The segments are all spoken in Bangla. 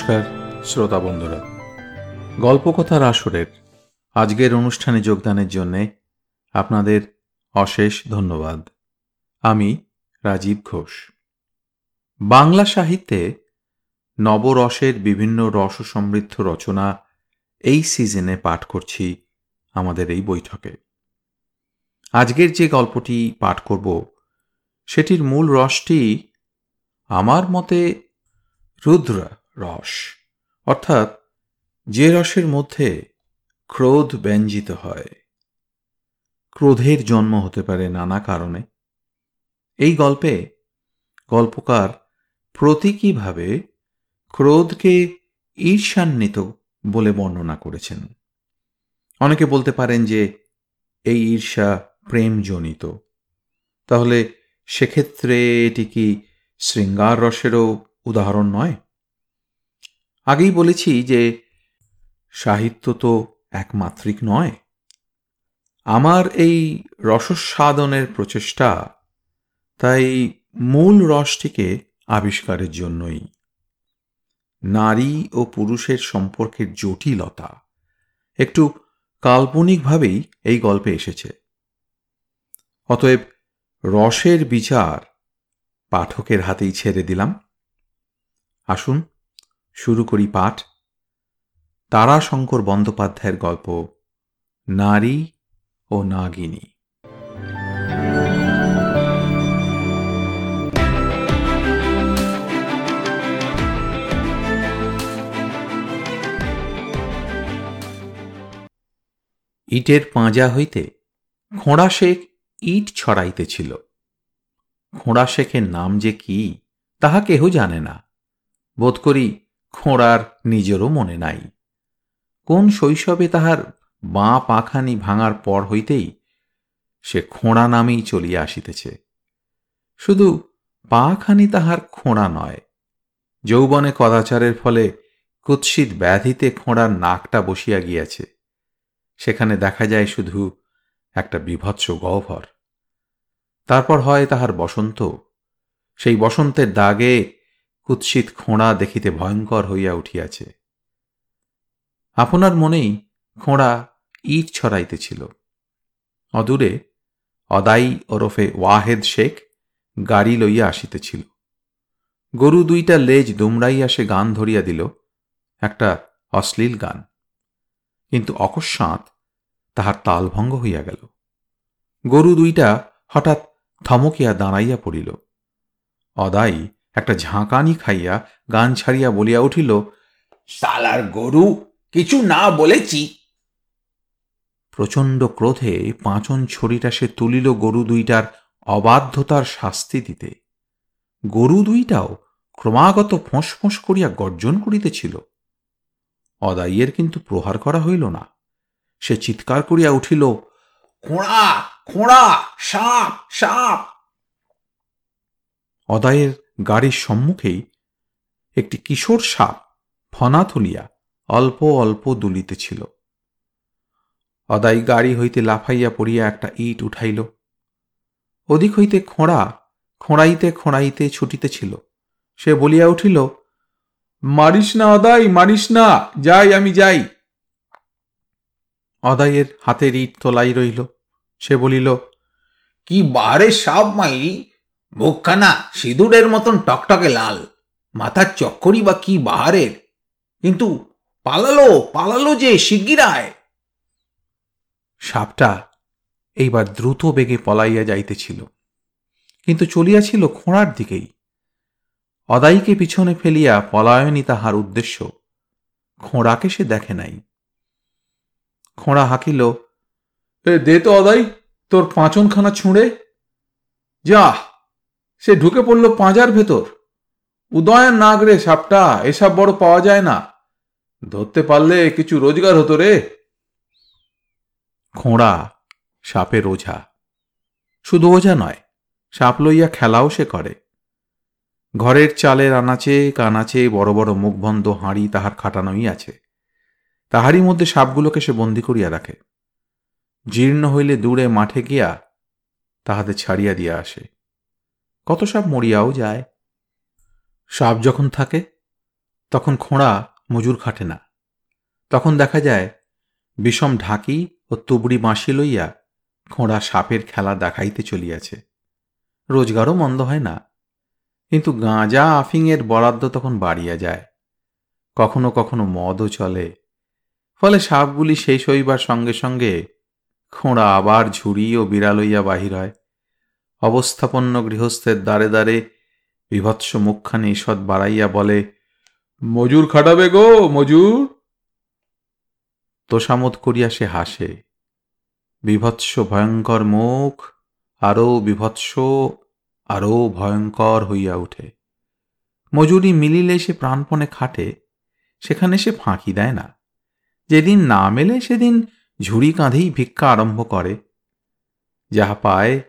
নমস্কার, শ্রোতা বন্ধুরা। গল্পকথার আসরের আজকের অনুষ্ঠানে যোগদানের জন্যে আপনাদের অশেষ ধন্যবাদ। আমি রাজীব ঘোষ। বাংলা সাহিত্যে নবরসের বিভিন্ন রস সমৃদ্ধ রচনা এই সিজনে পাঠ করছি আমাদের এই বৈঠকে। আজকের যে গল্পটি পাঠ করব, সেটির মূল রসটি আমার মতে রুদ্র। রস। অর্থাৎ যে রসের মধ্যে ক্রোধ ব্যঞ্জিত হয়, ক্রোধের জন্ম হতে পারে নানা কারণে। এই গল্পে গল্পকার প্রতীকীভাবে ক্রোধকে ঈর্ষান্বিত বলে বর্ণনা করেছেন। অনেকে বলতে পারেন যে, এই ঈর্ষা প্রেমজনিত। তাহলে সেক্ষেত্রে এটি কি শৃঙ্গার রসেরও উদাহরণ নয়? আগেই বলেছি যে সাহিত্য তো একমাত্রিক নয়। আমার এই রসস্বাদনের প্রচেষ্টা তাই মূল রসটিকে আবিষ্কারের জন্যই। নারী ও পুরুষের সম্পর্কের জটিলতা একটু কাল্পনিকভাবেই এই গল্পে এসেছে। অতএব রসের বিচার পাঠকের হাতেই ছেড়ে দিলাম। আসুন শুরু করি পাঠ। তারাশঙ্কর বন্দ্যোপাধ্যায়ের গল্প, নারী ও নাগিনী। ইটের পাঁজা হইতে খোঁড়া শেখ ইট ছড়াইতেছিল। খোঁড়া শেখের নাম যে কি, তাহা কেহ জানে না। বোধ করি খোঁড়ার নিজেরও মনে নাই। কোন শৈশবে তাহার বাঁ পাখানি ভাঙার পর হইতেই সে খোঁড়া নামেই চলিয়া আসিতেছে। শুধু পাখানি তাহার খোঁড়া নয়, যৌবনে কদাচারের ফলে কুৎসিত ব্যাধিতে খোঁড়ার নাকটা বসিয়া গিয়াছে। সেখানে দেখা যায় শুধু একটা বিভৎস গহ্বর। তারপর হয় তাহার বসন্ত। সেই বসন্তের দাগে কুৎসিত খোঁড়া দেখিতে ভয়ঙ্কর হইয়া উঠিয়াছে। আপনার মনেই খোঁড়া ইট ছড়াইতেছিল। অদূরে অদাই ওরফে ওয়াহেদ শেখ গাড়ি লইয়া আসিতেছিল। গরু দুইটা লেজ দুমড়াইয়া সে গান ধরিয়া দিল, একটা অশ্লীল গান। কিন্তু অকস্মাৎ তাহার তালভঙ্গ হইয়া গেল। গরু দুইটা হঠাৎ থমকিয়া দাঁড়াইয়া পড়িল। অদাই একটা ঝাঁকানি খাইয়া গান ছাড়িয়া বলিয়া উঠিল সালার গরু, কিছু না বলেছি। প্রচণ্ড ক্রোধে পাঁচন ছড়িটা সে তুলিল গরু দুইটার অবাধ্যতার শাস্তি দিতে। গরু দুইটাও ক্রমাগত ফোঁস করিয়া গর্জন করিতেছিল। অদাইয়ের কিন্তু প্রহার করা হইল না। সে চিৎকার করিয়া উঠিল, খোঁড়া খোঁড়া, সাপ সাপ! অদায়ের গাড়ির সম্মুখেই একটি কিশোর সাপ ফনা তুলিয়া অল্প অল্প দুলিতেছিল। অদাই গাড়ি হইতে লাফাইয়া পড়িয়া একটা ইট উঠাইল। ওদিক হইতে খোঁড়া, খোঁড়াইতে খোঁড়াইতে ছুটিতেছিল। সে বলিয়া উঠিল, মারিস না অদাই, মারিস না, যাই আমি যাই। অদাইয়ের হাতের ইট তোলাই রইল। সে বলিল, কি বারে সাপ মাইরি মুখখানা সিঁদুরের মতন টকটকে লাল, মাথার চক্করি বা কি বাহারের। কিন্তু পালালো পালালো যে শিগগিরায়। সাপটা এইবার দ্রুত বেগে পলাইয়া যাইতেছিল, কিন্তু চলিয়াছিল খোঁড়ার দিকেই। অদাইকে পিছনে ফেলিয়া পলায়নই তাহার উদ্দেশ্য, খোঁড়াকে সে দেখে নাই। খোঁড়া হাঁকিল, এ, দে তো অদাই, তোর পাঁচনখানা ছুঁড়ে। যা সে ঢুকে পড়ল পাঁজার ভেতর। উদয়ন নাগ রে সাপটা, এসব বড় পাওয়া যায় না। ধরতে পারলে কিছু রোজগার হতো রে। খোঁড়া সাপের ওঝা শুধু ওঝা নয়, সাপ লইয়া খেলাও সে করে। ঘরের চালের আনাচে, কানাচে বড় বড় মুখবন্ধ হাঁড়ি তাহার খাটানোই আছে। তাহারই মধ্যে সাপগুলোকে সে বন্দি করিয়া রাখে। জীর্ণ হইলে দূরে মাঠে গিয়া তাহাদের ছাড়িয়া দিয়া আসে। কত সাপ মরিয়াও যায়। সাপ যখন থাকে, তখন খোঁড়া মজুর খাটে না। তখন দেখা যায়, বিষম ঢাকি ও তুবড়ি বাঁশি লইয়া খোঁড়া সাপের খেলা দেখাইতে চলিয়াছে। রোজগারও মন্দ হয় না। কিন্তু গাঁজা আফিংয়ের বরাদ্দ তখন বাড়িয়া যায়। কখনো কখনো মদও চলে। ফলে সাপগুলি শেষ হইবার সঙ্গে সঙ্গে খোঁড়া আবার ঝুড়ি ও বিড়ালইয়া বাহির হয়। অবস্থাপন্ন গৃহস্থের দ্বারে দ্বারে বিভৎস মুখখানি ঈষৎ বাড়াইয়া বলে, মজুর খাটাবে গো, মজুর! তোষামত করিয়া সে হাসে, বিভৎস ভয়ঙ্কর মুখ আরও বিভৎস আরও ভয়ঙ্কর হইয়া উঠে। মজুরি মিলিলে সে প্রাণপণে খাটে, সেখানে সে ফাঁকি দেয় না। যেদিন না মেলে, সেদিন ঝুড়ি কাঁধেই ভিক্ষা আরম্ভ করে। যাহা পায়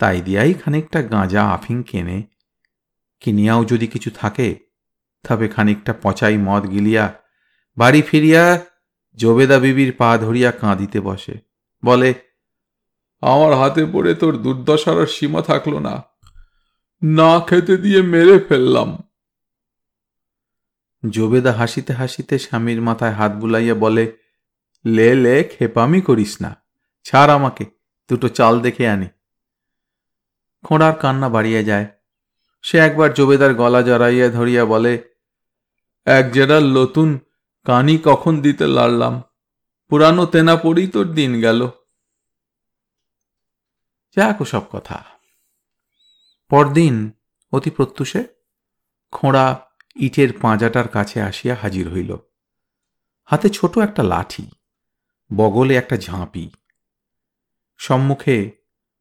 তাই দিয়াই খানিকটা গাঁজা আফিং কেনে। কিনিয়াও যদি কিছু থাকে, তবে খানিকটা পচাই মদ গিলিয়া বাড়ি ফিরিয়া জবেদা বিবির পা ধরিয়া কাঁদিতে বসে। বলে, আমার হাতে পড়ে তোর দুর্দশার সীমা থাকল না। না খেতে দিয়ে মেরে ফেললাম। জবেদা হাসিতে হাসিতে স্বামীর মাথায় হাত বুলাইয়া বলে, লে লে, খেপামি করিস না। ছাড় আমাকে, দুটো চাল দেখে আনি। খোঁড়ার কান্না বাড়িয়া যায়। সে একবার জবেদার গলা জড়াইয়া ধরিয়া বলে, এক জেরার নতুন কানি কখন দিতে লাড়লাম পুরানো তেনা পড়ি তোর দিন গেল। যাক সব কথা। পরদিন অতি প্রত্যুষে খোঁড়া ইটের পাঁজাটার কাছে আসিয়া হাজির হইল। হাতে ছোট একটা লাঠি, বগলে একটা ঝাঁপি। সম্মুখে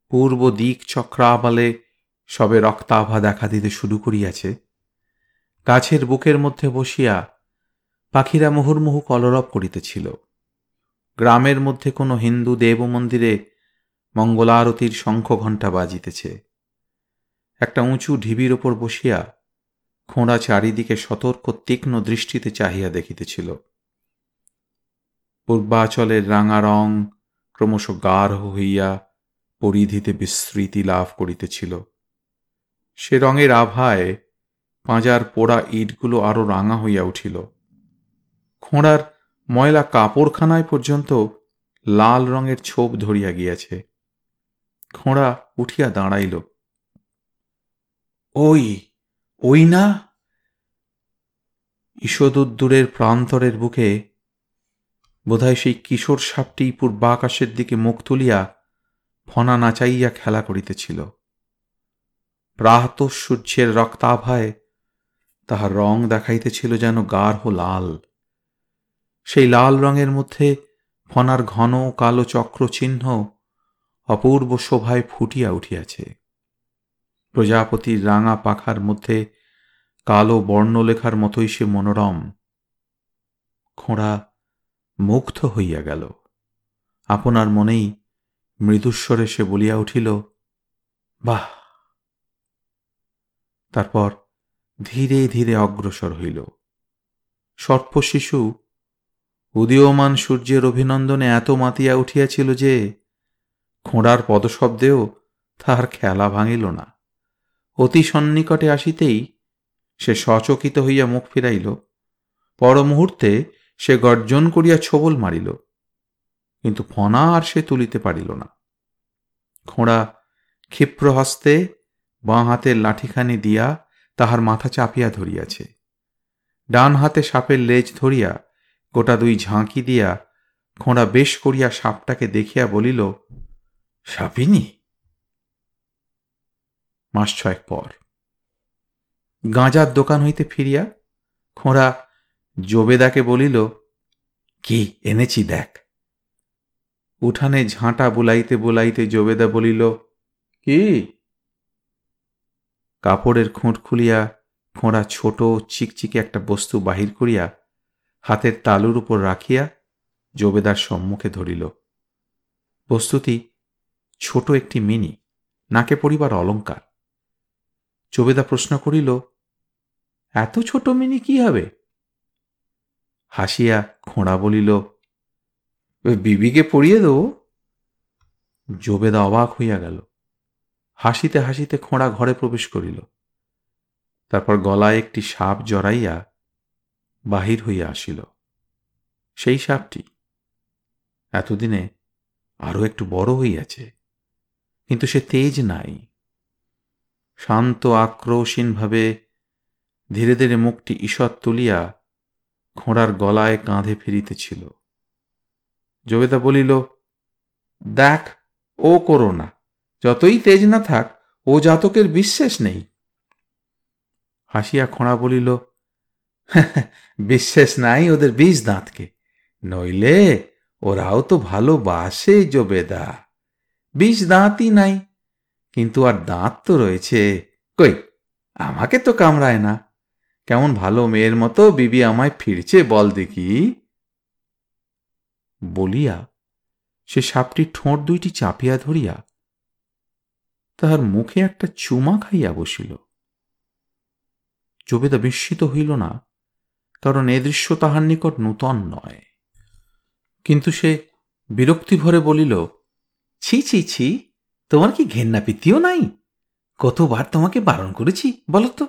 পূর্ব দিক চক্রাবালে সবে রক্তাভা দেখা দিতে শুরু করিয়াছে। গাছের বুকের মধ্যে বসিয়া পাখিরা মুহুর্মুহু কলরব করিতেছিল। গ্রামের মধ্যে কোনো হিন্দু দেব মন্দিরে মঙ্গলারতির শঙ্খ ঘণ্টা বাজিতেছে। একটা উঁচু ঢিবির ওপর বসিয়া খোঁড়া চারিদিকে সতর্ক, তীক্ষ্ণ দৃষ্টিতে চাহিয়া দেখিতেছিল। পূর্বাচলের রাঙা রং ক্রমশ গাঢ় হইয়া পরিধিতে বিস্তৃতি লাভ করিতেছিল। সে রঙের আভায় পাঁজার পোড়া ইটগুলো আরও রাঙা হইয়া উঠিল। খোঁড়ার ময়লা কাপড়খানায় পর্যন্ত লাল রঙের ছোপ ধরিয়া গিয়াছে। খোঁড়া উঠিয়া দাঁড়াইল। ওই ওই না? ঈষদুদ্দূরের প্রান্তরের বুকে বোধহয় সেই কিশোর সাপটি পূর্বাকাশের দিকে মুখ তুলিয়া ফনা নাচাইয়া খেলা করিতেছিল। প্রাত সূর্যের রক্তাভায় তাহার রং দেখাইতেছিল যেন গাঢ় লাল। সেই লাল রঙের মধ্যে ফনার ঘন কালো চক্র চিহ্ন অপূর্ব শোভায় ফুটিয়া উঠিয়াছে। প্রজাপতির রাঙা পাখার মধ্যে কালো বর্ণলেখার মতোই সে মনোরম। খোঁড়া মুগ্ধ হইয়া গেল। আপনার মনেই মৃদুস্বরে সে বলিয়া উঠিল, বাহ! তারপর ধীরে ধীরে অগ্রসর হইল। সর্প শিশু, উদীয়মান সূর্যের অভিনন্দনে এত মাতিয়া উঠিয়াছিল যে খোঁড়ার পদশব্দেও তাহার খেলা ভাঙিল না। অতি সন্নিকটে আসিতেই সে সচকিত হইয়া মুখ ফিরাইল। পর মুহূর্তে সে গর্জন করিয়া ছবল মারিল। কিন্তু ফনা আর সে তুলিতে পারিল না। খোঁড়া ক্ষিপ্র হস্তে বাঁ হাতের লাঠিখানি দিয়া তাহার মাথা চাপিয়া ধরিয়াছে। ডান হাতে সাপের লেজ ধরিয়া গোটা দুই ঝাঁকি দিয়া খোঁড়া বেশ করিয়া সাপটাকে দেখিয়া বলিল, সাপিনী? মাস ছয়েক পর। গাঁজার দোকান হইতে ফিরিয়া খোঁড়া জবেদাকে বলিল, কি এনেছি দেখ। উঠানে ঝাঁটা বুলাইতে বুলাইতে জবেদা বলিল, কি? কাপড়ের খুঁট খুলিয়া খোঁড়া ছোট চিকচিকে একটা বস্তু বাহির করিয়া হাতের তালুর উপর রাখিয়া জবেদার সম্মুখে ধরিল। বস্তুটি ছোট একটি মিনি, নাকে পড়িবার অলঙ্কার জবেদা প্রশ্ন করিল, এত ছোট মিনি কি হবে? হাসিয়া খোঁড়া বলিল বিবিকে পড়িয়ে দেব। জোবেদা অবাক হইয়া গেল। হাসিতে হাসিতে খোঁড়া ঘরে প্রবেশ করিল। তারপর গলায় একটি সাপ জড়াইয়া বাহির হইয়া আসিল। সেই সাপটি এতদিনে আরও একটু বড় হইয়াছে, কিন্তু সে তেজ নাই। শান্ত আক্রোশীনভাবে ধীরে ধীরে মুখটি ঈষৎ তুলিয়া ঘোড়ার গলায় কাঁধে ফিরিতেছিল। জবেদা বলিল, দেখ, ও করো না। যতই তেজ না থাক, ও জাতকের বিশ্বাস নেই। হাসিয়া খোঁড়া বলিল বিশ্বাস নাই ওদের বিষ দাঁতকে। নইলে ওরাও তো ভালোবাসে জবেদা। বিষ দাঁতই নাই, কিন্তু আর দাঁত তো রয়েছে। কই, আমাকে তো কামড়ায় না। কেমন ভালো মেয়ের মতো বিবি আমায় ফিরছে বল দেখি। বলিয়া সে সাপটি ঠোঁট দুইটি চাপিয়া ধরিয়া তাহার মুখে একটা চুমা খাইয়া বসিল। জবেদা বিস্মিত হইল না, কারণ এ দৃশ্য তাহার নিকট নূতন নয়। কিন্তু সে বিরক্তি ভরে বলিল, ছি ছি ছি, তোমার কি ঘেন্না পিতিও নাই? কতবার তোমাকে বারণ করেছি, বলো তো?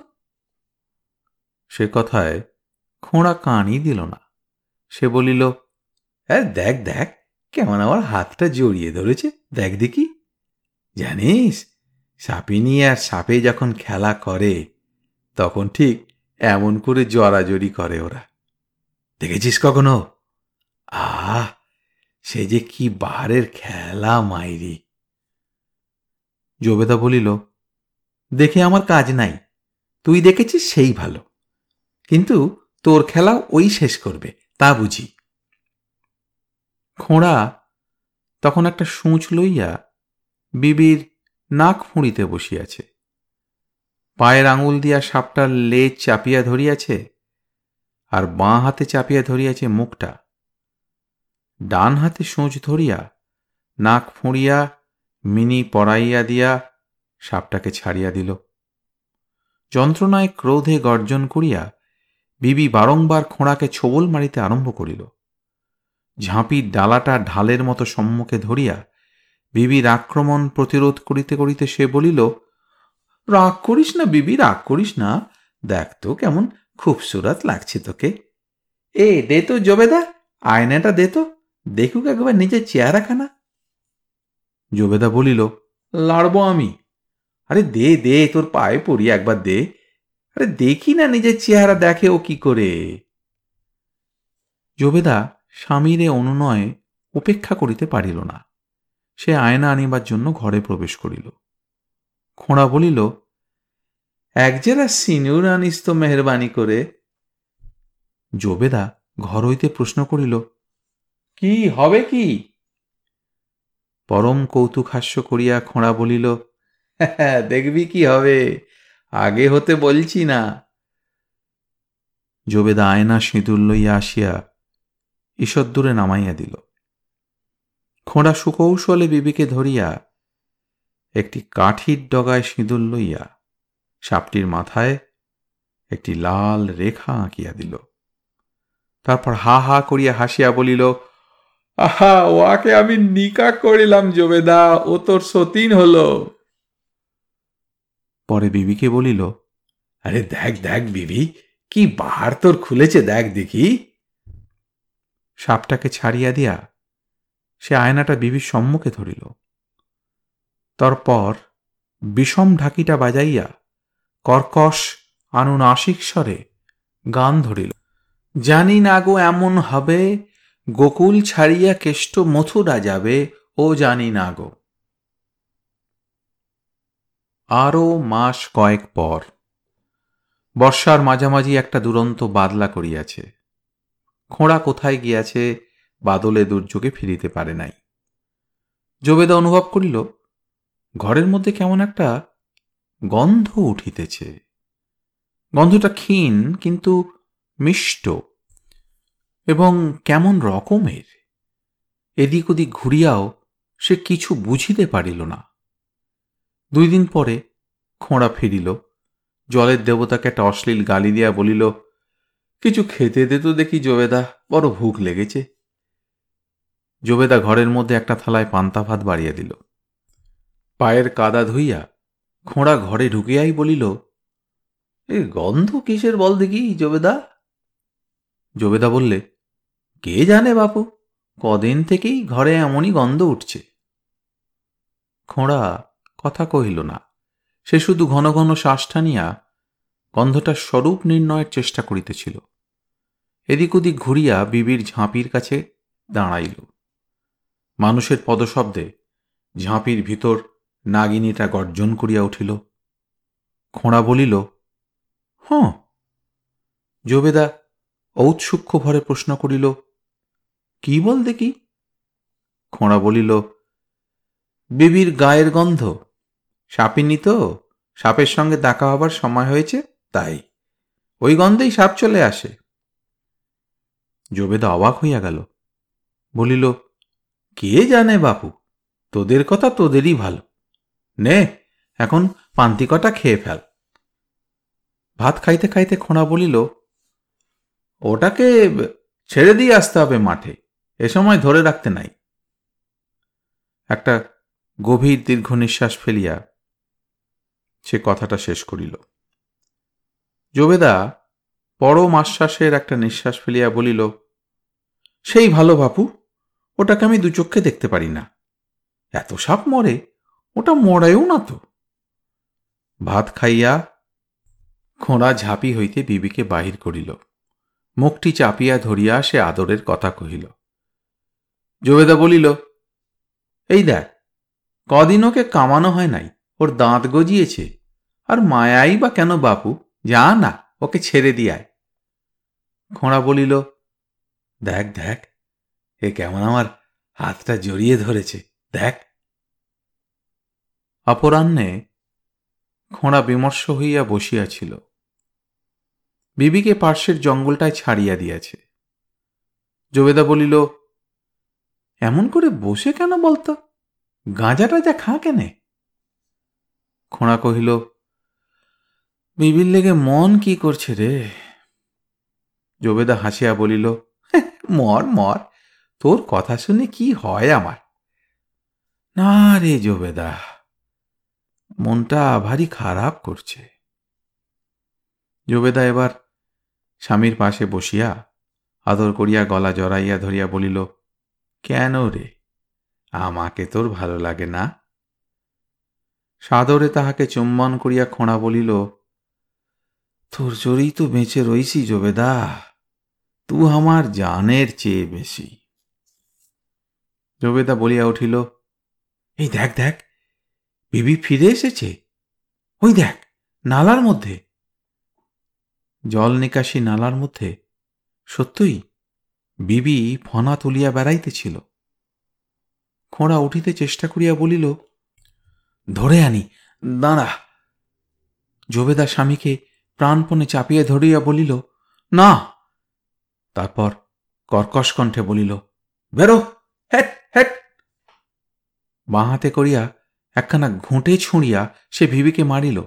সে কথায় খোঁড়া কানই দিল না। সে বলিল হ্যাঁ দেখ দেখ, কেমন আমার হাতটা জড়িয়ে ধরেছে। দেখ দেখি। জানিস, সাপিনি আর সাপে যখন খেলা করে, তখন ঠিক এমন করে জড়াজড়ি করে ওরা। দেখেছিস কখনো? আহ, সে যে কি বাহারের খেলা, মাইরি। জবেদা বলিল, দেখে আমার কাজ নাই। তুই দেখেছিস সেই ভালো। কিন্তু তোর খেলা ওই শেষ করবে, তা বুঝি। খোঁড়া, তখন একটা সূঁচ লইয়া বিবির নাক ফুঁড়িতে বসিয়াছে। পায়ের আঙুল দিয়া সাপটার লেজ চাপিয়া ধরিয়াছে আর বাঁ হাতে চাপিয়া ধরিয়াছে মুখটা। ডান হাতে সূঁচ ধরিয়া নাক ফুঁড়িয়া মিনি পড়াইয়া দিয়া সাপটাকে ছাড়িয়া দিল। যন্ত্রণায় ক্রোধে গর্জন করিয়া বিবি বারংবার খোঁড়াকে ছোবল মারিতে আরম্ভ করিল। ঝাঁপির ডালাটা ঢালের মতো সম্মুখে ধরিয়া বিবির আক্রমণ প্রতিরোধ করিতে করিতে সে বলিল, রাগ করিস না বিবি, রাগ করিস না। দেখ তো কেমন খুবসুরত লাগছে তোকে। এ, দে তো জবেদা, আয়নাটা দে তো। দেখুক একবার নিজের চেহারাখানা। জবেদা বলিল, লাড়ব আমি। আরে দে দে, তোর পায়ে পড়ি, একবার দে। আরে দেখি না নিজের চেহারা দেখে ও কি করে? জবেদা স্বামীরে অনুনয়ে উপেক্ষা করিতে পারিল না। সে আয়না আনিবার জন্য ঘরে প্রবেশ করিল। খোঁড়া বলিল, এক জেরা সিনুর আনিস তো মেহরবানি করে। জবেদা ঘর হইতে প্রশ্ন করিল, কি, হবে কি? পরম কৌতুক হাস্য করিয়া খোঁড়া বলিল হ্যাঁ দেখবি কি হবে, আগে হতে বলছি না। জবেদা আয়না সিঁদুর লইয়া আসিয়া ঈষদ্দূরে নামাইয়া দিল। খোঁড়া সুকৌশলে বিবিকে ধরিয়া একটি কাঠির ডগায় সিঁদুর লইয়া সাপটির মাথায় একটি লাল রেখা আঁকিয়া দিল। তারপর হা হা করিয়া হাসিয়া বলিল, আহা, ওয়াকে আমি নিকা করিলাম জবেদা, ও তোর সতীন হলো। পরে বিবিকে বলিল, আরে দেখ দেখ বিবি, কি বাহার তোর খুলেছে দেখ দেখি। সাপটাকে ছাড়িয়া দিয়া সে আয়নাটা বিবির সম্মুখে ধরিল। তারপর বিষম ঢাকিটা বাজাইয়া কর্কশ আনুনাসিক স্বরে গান ধরিল, জানি না গো এমন হবে, গোকুল ছাড়িয়া কেষ্ট মথুরা যাবে, ও জানি না গো। আরও মাস কয়েক পর বর্ষার মাঝামাঝি একটা দুরন্ত বাদলা করিয়াছে। খোঁড়া কোথায় গিয়াছে বাদলে দুর্যোগে ফিরিতে পারে নাই। জবেদা অনুভব করিল, ঘরের মধ্যে কেমন একটা গন্ধ উঠিতেছে। গন্ধটা ক্ষীণ কিন্তু মিষ্ট এবং কেমন রকমের। এদিক ওদিক ঘুরিয়াও সে কিছু বুঝিতে পারিল না। দুই দিন পরে খোঁড়া ফিরিল, জলের দেবতাকে একটা অশ্লীল গালি দিয়া বলিল কিছু খেতে দে তো দেখি, জবেদা। বড় ভুখ লেগেছে। জবেদা ঘরের মধ্যে একটা থালায় পান্তা ভাত বাড়িয়ে দিল। পায়ের কাদা ধুইয়া খোঁড়া ঘরে ঢুকিয়াই বলিল, এ গন্ধ কিসের বল দেখি, জবেদা? জবেদা বললে, কে জানে বাপু, কদিন থেকেই ঘরে এমনই গন্ধ উঠছে। খোঁড়া কথা কহিল না। সে শুধু ঘন ঘন শ্বাস টানিয়া গন্ধটার স্বরূপ নির্ণয়ের চেষ্টা করিতেছিল। এদিক ওদিক ঘুরিয়া বিবির ঝাঁপির কাছে দাঁড়াইল। মানুষের পদশব্দে ঝাঁপির ভিতর নাগিনীটা গর্জন করিয়া উঠিল। খোঁড়া বলিল হঁ জবেদা ঔৎসুক্ষ ভরে প্রশ্ন করিল, কি বল দেখি? খোঁড়া বলিল, বিবির গায়ের গন্ধ। সাপিনি তো? সাপের সঙ্গে দেখা হবার সময় হয়েছে, তাই। ওই গন্ধেই সাপ চলে আসে। জবেদা অবাক হইয়া গেল। বলিল, কে জানে বাপু, তোদের কথা তোদেরই ভালো। নে, এখন পান্তি কটা খেয়ে ফেল। ভাত খাইতে খাইতে খোঁড়া বলিল, ওটাকে ছেড়ে দিয়ে আসতে হবে মাঠে, এ সময় ধরে রাখতে নাই। একটা গভীর দীর্ঘ নিঃশ্বাস ফেলিয়া সে কথাটা শেষ করিল। জবেদা পরম আশ্বাসের একটা নিঃশ্বাস ফেলিয়া বলিল সেই ভালো বাপু, ওটাকে আমি দু চক্ষে দেখতে পারি না। এত সাপ মরে, ওটা মরায়ও না তো। ভাত খাইয়া খোঁড়া ঝাঁপি হইতে বিবিকে বাহির করিল। মুখটি চাপিয়া ধরিয়া সে আদরের কথা কহিল। জবেদা বলিল, এই দেখ, কদিন ওকে কামানো হয় নাই, ওর দাঁত গজিয়েছে, আর মায়াই বা কেন বাপু? যা না, ওকে ছেড়ে দিয়ায় খোঁড়া বলিল দেখ দেখ, এ কেমন আমার হাতটা জড়িয়ে ধরেছে, দেখ। অপরাহ্নে খোঁড়া বিমর্ষ হইয়া বসিয়াছিল। বিবিকে পার্শ্বের জঙ্গলটায় ছাড়িয়া দিয়াছে। জবেদা বলিল, এমন করে বসে কেন বলতো? গাঁজাটা যা খা কেনে? খোঁড়া কহিল, বিবির লেগে মন কি করছে রে? জবেদা হাসিয়া বলিল মর মর, তোর কথা শুনে কি হয় আমার? না রে জবেদা, মনটা ভারী খারাপ করছে। জবেদা এবার স্বামীর পাশে বসিয়া আদর করিয়া গলা জড়াইয়া ধরিয়া বলিল, কেন রে? আমাকে তোর ভালো লাগে না? সাদরে তাহাকে চুম্বন করিয়া খোঁড়া বলিল, তোর জোরেই তো বেঁচে রইছি জবেদা। তু আমার জানের চেয়ে বেশি জবেদা বলিয়া উঠিল এই দেখ দেখ বিবি ফিরে এসেছে ওই দেখ নালার মধ্যে জল নিকাশি নালার মধ্যে সত্যই বিবি ফনা তুলিয়া বেড়াইতেছিল খোঁড়া উঠিতে চেষ্টা করিয়া বলিল, ধরে আনি, দাঁড়া। জবেদা স্বামীকে প্রাণপণে চাপিয়ে ধরিয়া বলিল, না তারপর কর্কশ কণ্ঠে বলিল, বেরো, হেট হেট! বাঁ হাতে করিয়া একখানা ঘুঁটে ছুঁড়িয়া সে ভিবিকে মারিল।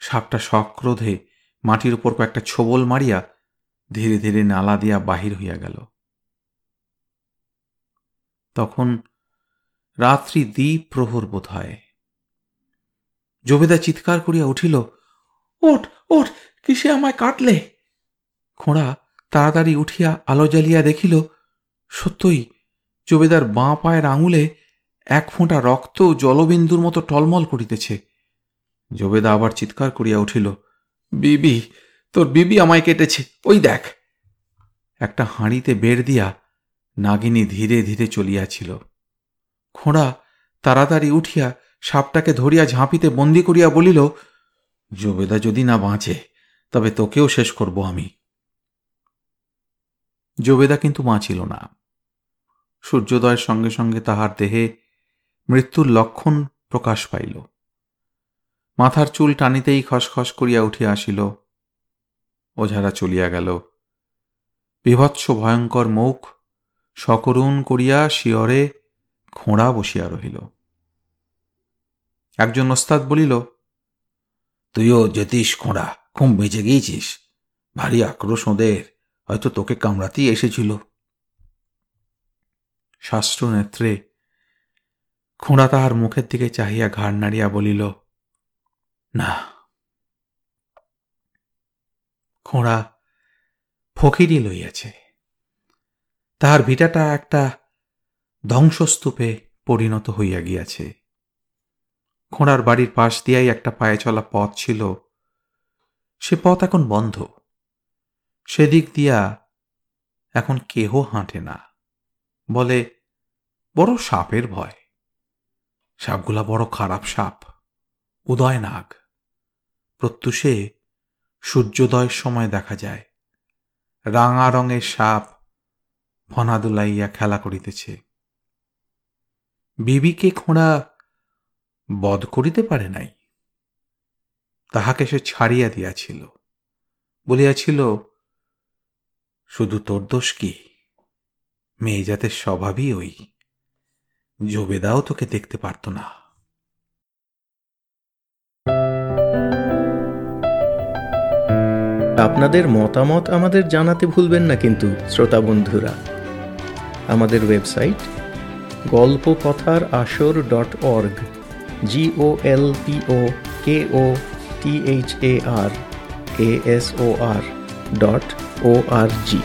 সাপটা সক্রোধে মাটির উপর কয়েকটা ছোবল মারিয়া ধীরে ধীরে নালা দিয়া বাহির হইয়া গেল। তখন রাত্রি দ্বীপ প্রহর বোধ হয়। জবেদা চিৎকার করিয়া উঠিল, ওঠ ওঠ, কিসে আমায় কাটলে? খোঁড়া তাড়াতাড়ি উঠিয়া আলো জ্বালিয়া দেখিল, সত্যই জবেদার বাঁ পায়ের আঙুলে এক ফোঁটা রক্ত জলবিন্দুর মতো টলমল করিতেছে। জবেদা আবার চিৎকার করিয়া উঠিল, বিবি, তোর বিবি আমায় কেটেছে, ওই দেখ। একটা হাঁড়িতে বের দিয়া নাগিনী ধীরে ধীরে চলিয়াছিল। খোঁড়া তাড়াতাড়ি উঠিয়া সাপটাকে ধরিয়া ঝাঁপিতে বন্দি করিয়া বলিল জবেদা যদি না বাঁচে, তবে তোকেও শেষ করব আমি। জবেদা কিন্তু বাঁচিল না। সূর্যোদয়ের সঙ্গে সঙ্গে তাহার দেহে মৃত্যুর লক্ষণ প্রকাশ পাইল। মাথার চুল টানিতেই খসখস করিয়া উঠিয়া আসিল। ওঝারা চলিয়া গেল। বিভৎস ভয়ঙ্কর মুখ সকরুণ করিয়া শিয়রে খোঁড়া বসিয়া রহিল। একজন ওস্তাদ বলিল, তুইও যেতিস খোঁড়া, খুব বেঁচে গিয়েছিস। ভারী আক্রোশ ওদের। হয়তো তোকে কামড়াতেই এসেছিল। শাস্ত্র নেত্রে খোঁড়া তাহার মুখের দিকে চাহিয়া ঘাড় নাড়িয়া বলিল, না, খোঁড়া ফকিরই লইয়াছে। তাহার ভিটাটা একটা ধ্বংসস্তূপে পরিণত হইয়া গিয়াছে। খোঁড়ার বাড়ির পাশ দিয়াই একটা পায়ে চলা পথ ছিল। সে পথ এখন বন্ধ। সেদিক দিয়া এখন কেহ হাঁটে না। বলে, বড় সাপের ভয়। সাপগুলা বড় খারাপ সাপ। উদয় নাগ। প্রত্যুষে সূর্যোদয়ের সময় দেখা যায়। রাঙা রঙের সাপ ফনা দুলাইয়া খেলা করিতেছে। বিবিকে খোঁড়া বধ করিতে পারে নাই। তাহাকে সে ছাড়িয়া দিয়াছিল। বলিয়াছিল শুধু তোর দোষ কি? মেয়ে জাতের স্বভাবই ওই। জবেদাও তোকে দেখতে পারত না। আপনাদের মতামত আমাদের জানাতে ভুলবেন না কিন্তু, শ্রোতা বন্ধুরা। আমাদের ওয়েবসাইট গল্প কথার আসর dot org G O L P O K O T H A R A S O R dot O R G